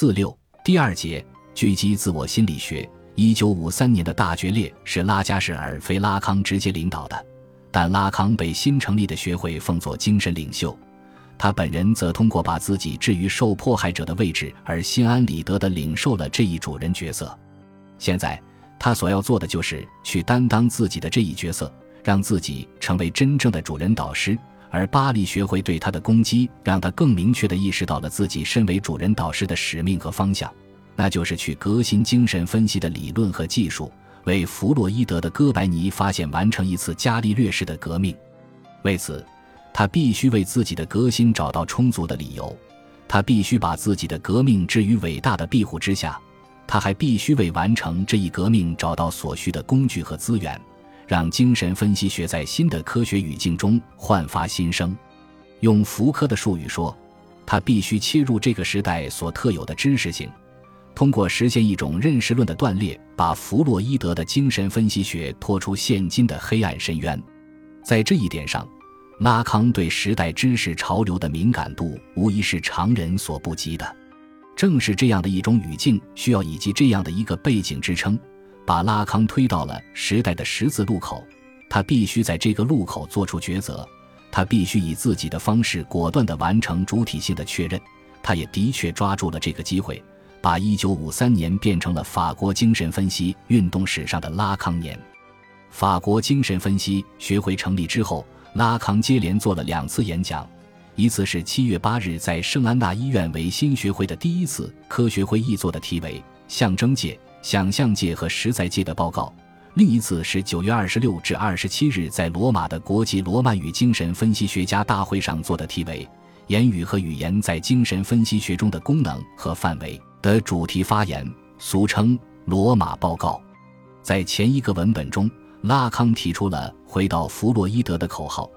四六第二节狙击自我心理学。一九五三年的大决裂是拉加什尔非拉康直接领导的，但拉康被新成立的学会奉作精神领袖，他本人则通过把自己置于受迫害者的位置而心安理得地领受了这一主人角色。现在他所要做的就是去担当自己的这一角色，让自己成为真正的主人导师。而巴黎学会对他的攻击，让他更明确地意识到了自己身为主人导师的使命和方向，那就是去革新精神分析的理论和技术，为弗洛伊德的哥白尼发现完成一次伽利略式的革命。为此，他必须为自己的革新找到充足的理由，他必须把自己的革命置于伟大的庇护之下，他还必须为完成这一革命找到所需的工具和资源。让精神分析学在新的科学语境中焕发新生。用福柯的术语说，他必须切入这个时代所特有的知识性，通过实现一种认识论的断裂，把弗洛伊德的精神分析学拖出现今的黑暗深渊。在这一点上，拉康对时代知识潮流的敏感度无疑是常人所不及的。正是这样的一种语境，需要以及这样的一个背景支撑。把拉康推到了时代的十字路口，他必须在这个路口做出抉择，他必须以自己的方式果断地完成主体性的确认。他也的确抓住了这个机会，把1953年变成了法国精神分析运动史上的拉康年。法国精神分析学会成立之后，拉康接连做了两次演讲，一次是7月8日在圣安娜医院为新学会的第一次科学会议做的，题为“象征界”。想象界和实在界的报告。另一次是九月二十六至二十七日在罗马的国际罗曼语精神分析学家大会上做的题为“言语和语言在精神分析学中的功能和范围”的主题发言，俗称“罗马报告”。在前一个文本中，拉康提出了回到弗洛伊德的口号，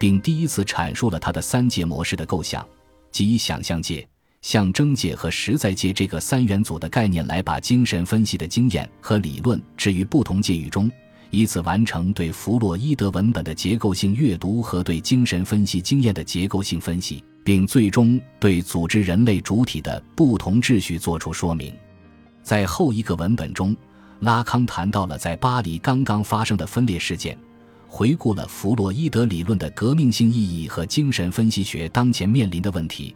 并第一次阐述了他的三界模式的构想，即想象界。象征界和实在界这个三元组的概念来把精神分析的经验和理论置于不同界域中，以此完成对弗洛伊德文本的结构性阅读和对精神分析经验的结构性分析，并最终对组织人类主体的不同秩序作出说明。在后一个文本中，拉康谈到了在巴黎刚刚发生的分裂事件，回顾了弗洛伊德理论的革命性意义和精神分析学当前面临的问题。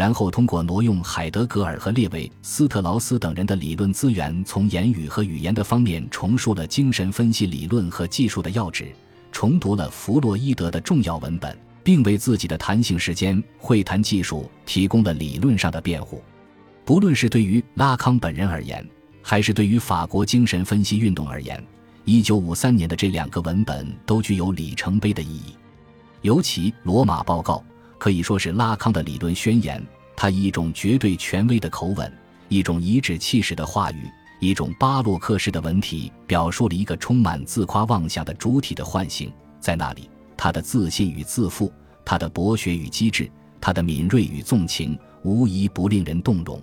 然后通过挪用海德格尔和列维斯特劳斯等人的理论资源，从言语和语言的方面重述了精神分析理论和技术的要旨，重读了弗洛伊德的重要文本，并为自己的弹性时间会谈技术提供了理论上的辩护。不论是对于拉康本人而言，还是对于法国精神分析运动而言，一九五三年的这两个文本都具有里程碑的意义，尤其《罗马报告》。可以说是拉康的理论宣言。他以一种绝对权威的口吻，一种颐指气使的话语，一种巴洛克式的文体，表述了一个充满自夸妄想的主体的唤醒。在那里，他的自信与自负，他的博学与机智，他的敏锐与纵情，无疑不令人动容。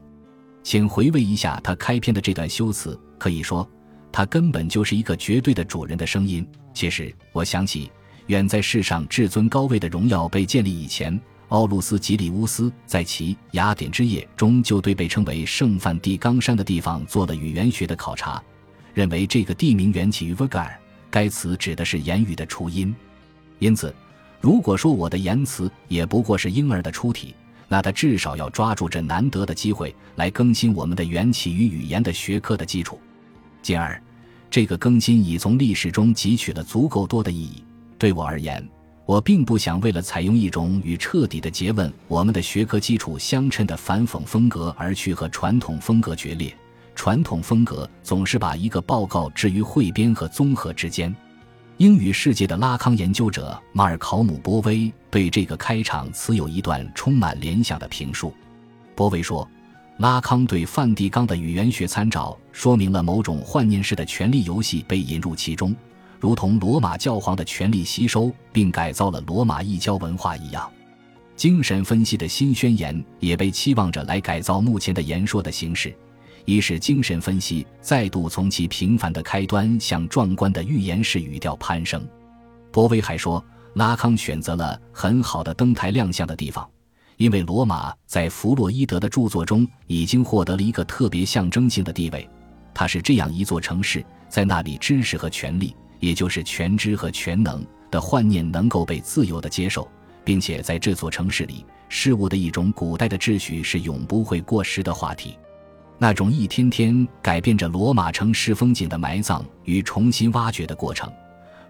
请回味一下他开篇的这段修辞。可以说，他根本就是一个绝对的主人的声音。其实，我想起。远在世上至尊高位的荣耀被建立以前，奥路斯·吉里乌斯在其《雅典之夜》中就对被称为圣梵蒂冈山的地方做了语言学的考察，认为这个地名缘起于 v 格尔，该词指的是言语的初音。因此，如果说我的言辞也不过是婴儿的出体，那他至少要抓住这难得的机会来更新我们的缘起于语言的学科的基础。进而，这个更新已从历史中汲取了足够多的意义。对我而言，我并不想为了采用一种与彻底的诘问我们的学科基础相称的反讽风格而去和传统风格决裂。传统风格总是把一个报告置于汇编和综合之间。英语世界的拉康研究者马尔考姆·波威对这个开场词有一段充满联想的评述。波威说：“拉康对梵蒂冈的语言学参照，说明了某种幻念式的权力游戏被引入其中。”如同罗马教皇的权力吸收并改造了罗马异教文化一样，精神分析的新宣言也被期望着来改造目前的言说的形式，以使精神分析再度从其平凡的开端向壮观的预言式语调攀升。波威还说，拉康选择了很好的登台亮相的地方，因为罗马在弗洛伊德的著作中已经获得了一个特别象征性的地位。它是这样一座城市，在那里知识和权力，也就是全知和全能的幻念能够被自由的接受，并且在这座城市里，事物的一种古代的秩序是永不会过时的话题。那种一天天改变着罗马城市风景的埋葬与重新挖掘的过程，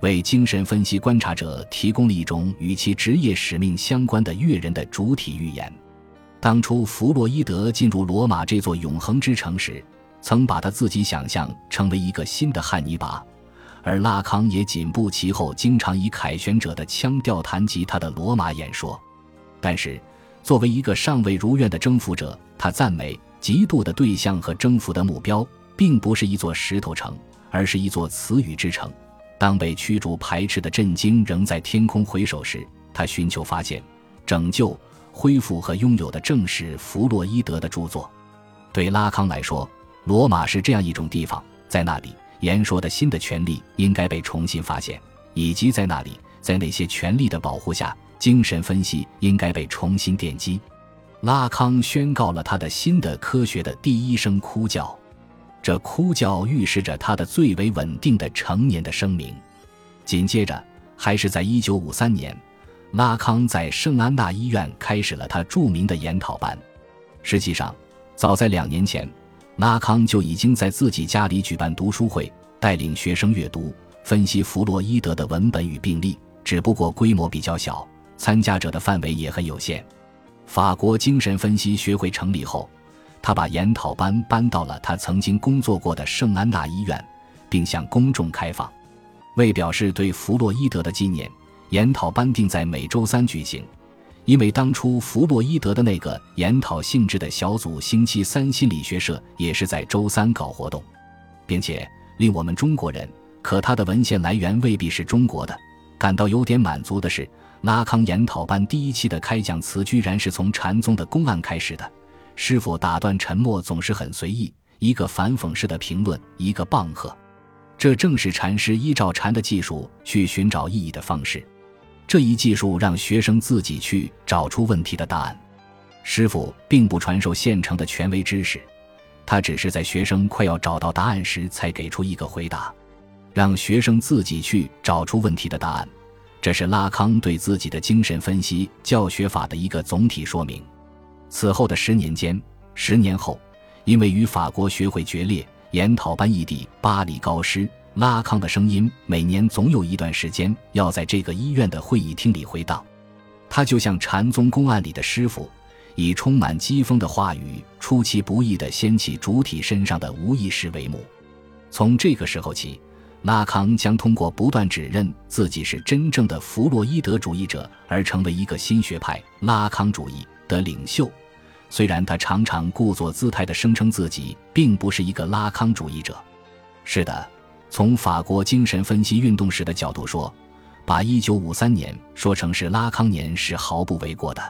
为精神分析观察者提供了一种与其职业使命相关的跃人的主体预言。当初弗洛伊德进入罗马这座永恒之城时，曾把他自己想象成为一个新的汉尼拔，而拉康也紧步其后，经常以凯旋者的腔调谈及他的罗马演说。但是，作为一个尚未如愿的征服者，他赞美。嫉妒的对象和征服的目标，并不是一座石头城，而是一座词语之城。当被驱逐排斥的震惊仍在天空回首时，他寻求发现、拯救、恢复和拥有的正是弗洛伊德的著作。对拉康来说，罗马是这样一种地方，在那里，言说的新的权利应该被重新发现，以及在那里，在那些权利的保护下，精神分析应该被重新奠基。拉康宣告了他的新的科学的第一声哭叫，这哭叫预示着他的最为稳定的成年的声明。紧接着，还是在1953年，拉康在圣安娜医院开始了他著名的研讨班。实际上，早在两年前，拉康就已经在自己家里举办读书会，带领学生阅读、分析弗洛伊德的文本与病例，只不过规模比较小，参加者的范围也很有限。法国精神分析学会成立后，他把研讨班搬到了他曾经工作过的圣安娜医院，并向公众开放。为表示对弗洛伊德的纪念，研讨班定在每周三举行。因为当初弗洛伊德的那个研讨性质的小组星期三心理学社也是在周三搞活动，并且令我们中国人（可他的文献来源未必是中国的）感到有点满足的是。拉康研讨班第一期的开讲词居然是从禅宗的公案开始的，师傅打断沉默总是很随意，一个反讽式的评论，一个棒喝，这正是禅师依照禅的技术去寻找意义的方式。这一技术让学生自己去找出问题的答案。师傅并不传授现成的权威知识，他只是在学生快要找到答案时才给出一个回答，让学生自己去找出问题的答案。这是拉康对自己的精神分析教学法的一个总体说明。此后的十年间，十年后，因为与法国学会决裂，研讨班异地，巴黎高师，拉康的声音每年总有一段时间要在这个医院的会议厅里回荡。他就像禅宗公案里的师傅，以充满讥讽的话语，出其不意地掀起主体身上的无意识帷幕。从这个时候起。拉康将通过不断指认自己是真正的弗洛伊德主义者而成为一个新学派拉康主义的领袖。虽然他常常故作姿态地声称自己并不是一个拉康主义者。是的，从法国精神分析运动史的角度说，把1953年说成是拉康年是毫不为过的。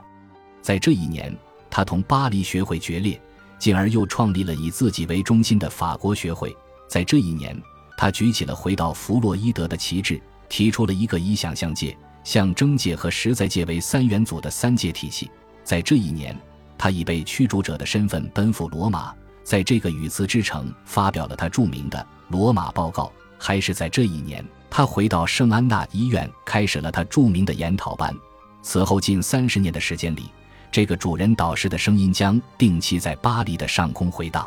在这一年，他同巴黎学会决裂，进而又创立了以自己为中心的法国学会。在这一年。他举起了回到弗洛伊德的旗帜，提出了一个以想象界、象征界和实在界为三元组的三界体系。在这一年，他以被驱逐者的身份奔赴罗马，在这个语词之城发表了他著名的《罗马报告》。还是在这一年，他回到圣安娜医院，开始了他著名的研讨班。此后近三十年的时间里，这个主人导师的声音将定期在巴黎的上空回荡。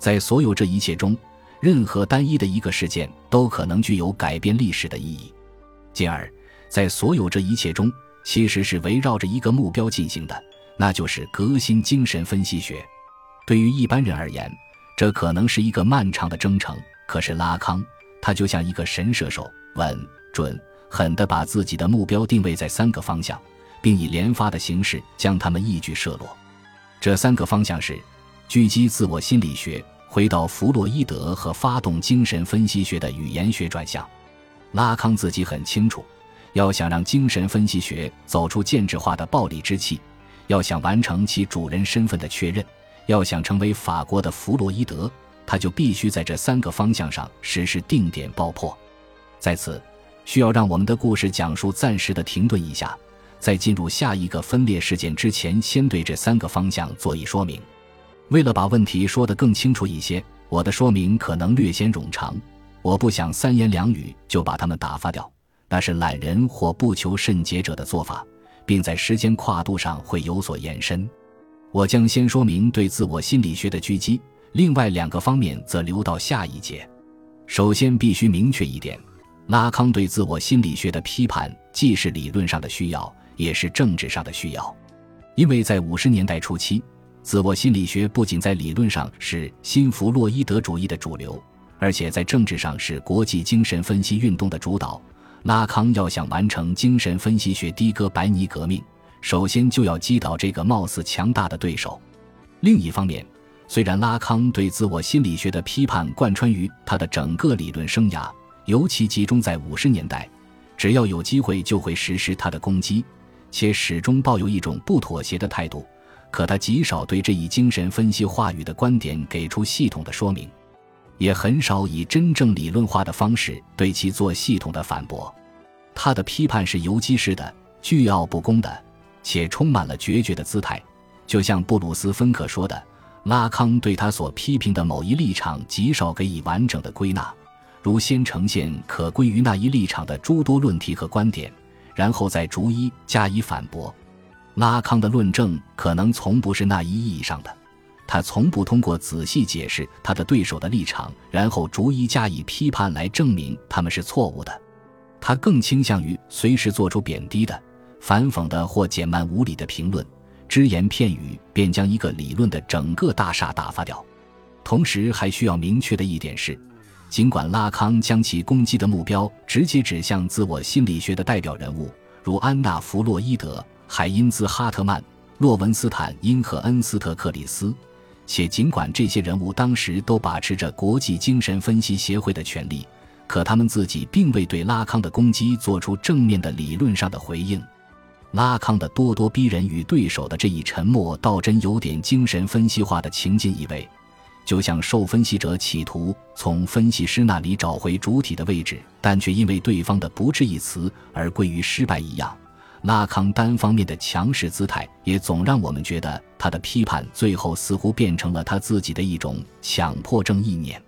在所有这一切中，任何单一的一个事件都可能具有改变历史的意义，进而，在所有这一切中，其实是围绕着一个目标进行的，那就是革新精神分析学。对于一般人而言，这可能是一个漫长的征程。可是拉康，他就像一个神射手，稳、准、狠地把自己的目标定位在三个方向，并以连发的形式将他们一举射落。这三个方向是：狙击自我心理学。回到弗洛伊德和发动精神分析学的语言学转向，拉康自己很清楚，要想让精神分析学走出建制化的暴力之气，要想完成其主人身份的确认，要想成为法国的弗洛伊德，他就必须在这三个方向上实施定点爆破。在此，需要让我们的故事讲述暂时的停顿一下，在进入下一个分裂事件之前，先对这三个方向做一说明。为了把问题说得更清楚一些，我的说明可能略显冗长。我不想三言两语就把它们打发掉，那是懒人或不求甚解者的做法，并在时间跨度上会有所延伸。我将先说明对自我心理学的狙击，另外两个方面则留到下一节。首先，必须明确一点，拉康对自我心理学的批判既是理论上的需要，也是政治上的需要，因为在五十年代初期。自我心理学不仅在理论上是新弗洛伊德主义的主流，而且在政治上是国际精神分析运动的主导。拉康要想完成精神分析学的哥白尼革命，首先就要击倒这个貌似强大的对手。另一方面，虽然拉康对自我心理学的批判贯穿于他的整个理论生涯，尤其集中在五十年代，只要有机会就会实施他的攻击，且始终抱有一种不妥协的态度。可他极少对这一精神分析话语的观点给出系统的说明，也很少以真正理论化的方式对其做系统的反驳。他的批判是游击式的、倨傲不恭的，且充满了决绝的姿态。就像布鲁斯·芬克说的，拉康对他所批评的某一立场极少给予完整的归纳，如先呈现可归于那一立场的诸多论题和观点，然后再逐一加以反驳。拉康的论证可能从不是那一意义上的，他从不通过仔细解释他的对手的立场，然后逐一加以批判来证明他们是错误的。他更倾向于随时做出贬低的、反讽的或减慢无理的评论，只言片语便将一个理论的整个大厦打发掉。同时，还需要明确的一点是，尽管拉康将其攻击的目标直接指向自我心理学的代表人物，如安娜·弗洛伊德。海因兹·哈特曼、洛文斯坦因和恩斯特·克里斯，且尽管这些人物当时都把持着国际精神分析协会的权利，可他们自己并未对拉康的攻击做出正面的理论上的回应。拉康的咄咄逼人与对手的这一沉默，倒真有点精神分析化的情境意味，就像受分析者企图从分析师那里找回主体的位置，但却因为对方的不置一词而归于失败一样。拉康单方面的强势姿态，也总让我们觉得他的批判最后似乎变成了他自己的一种强迫症意念。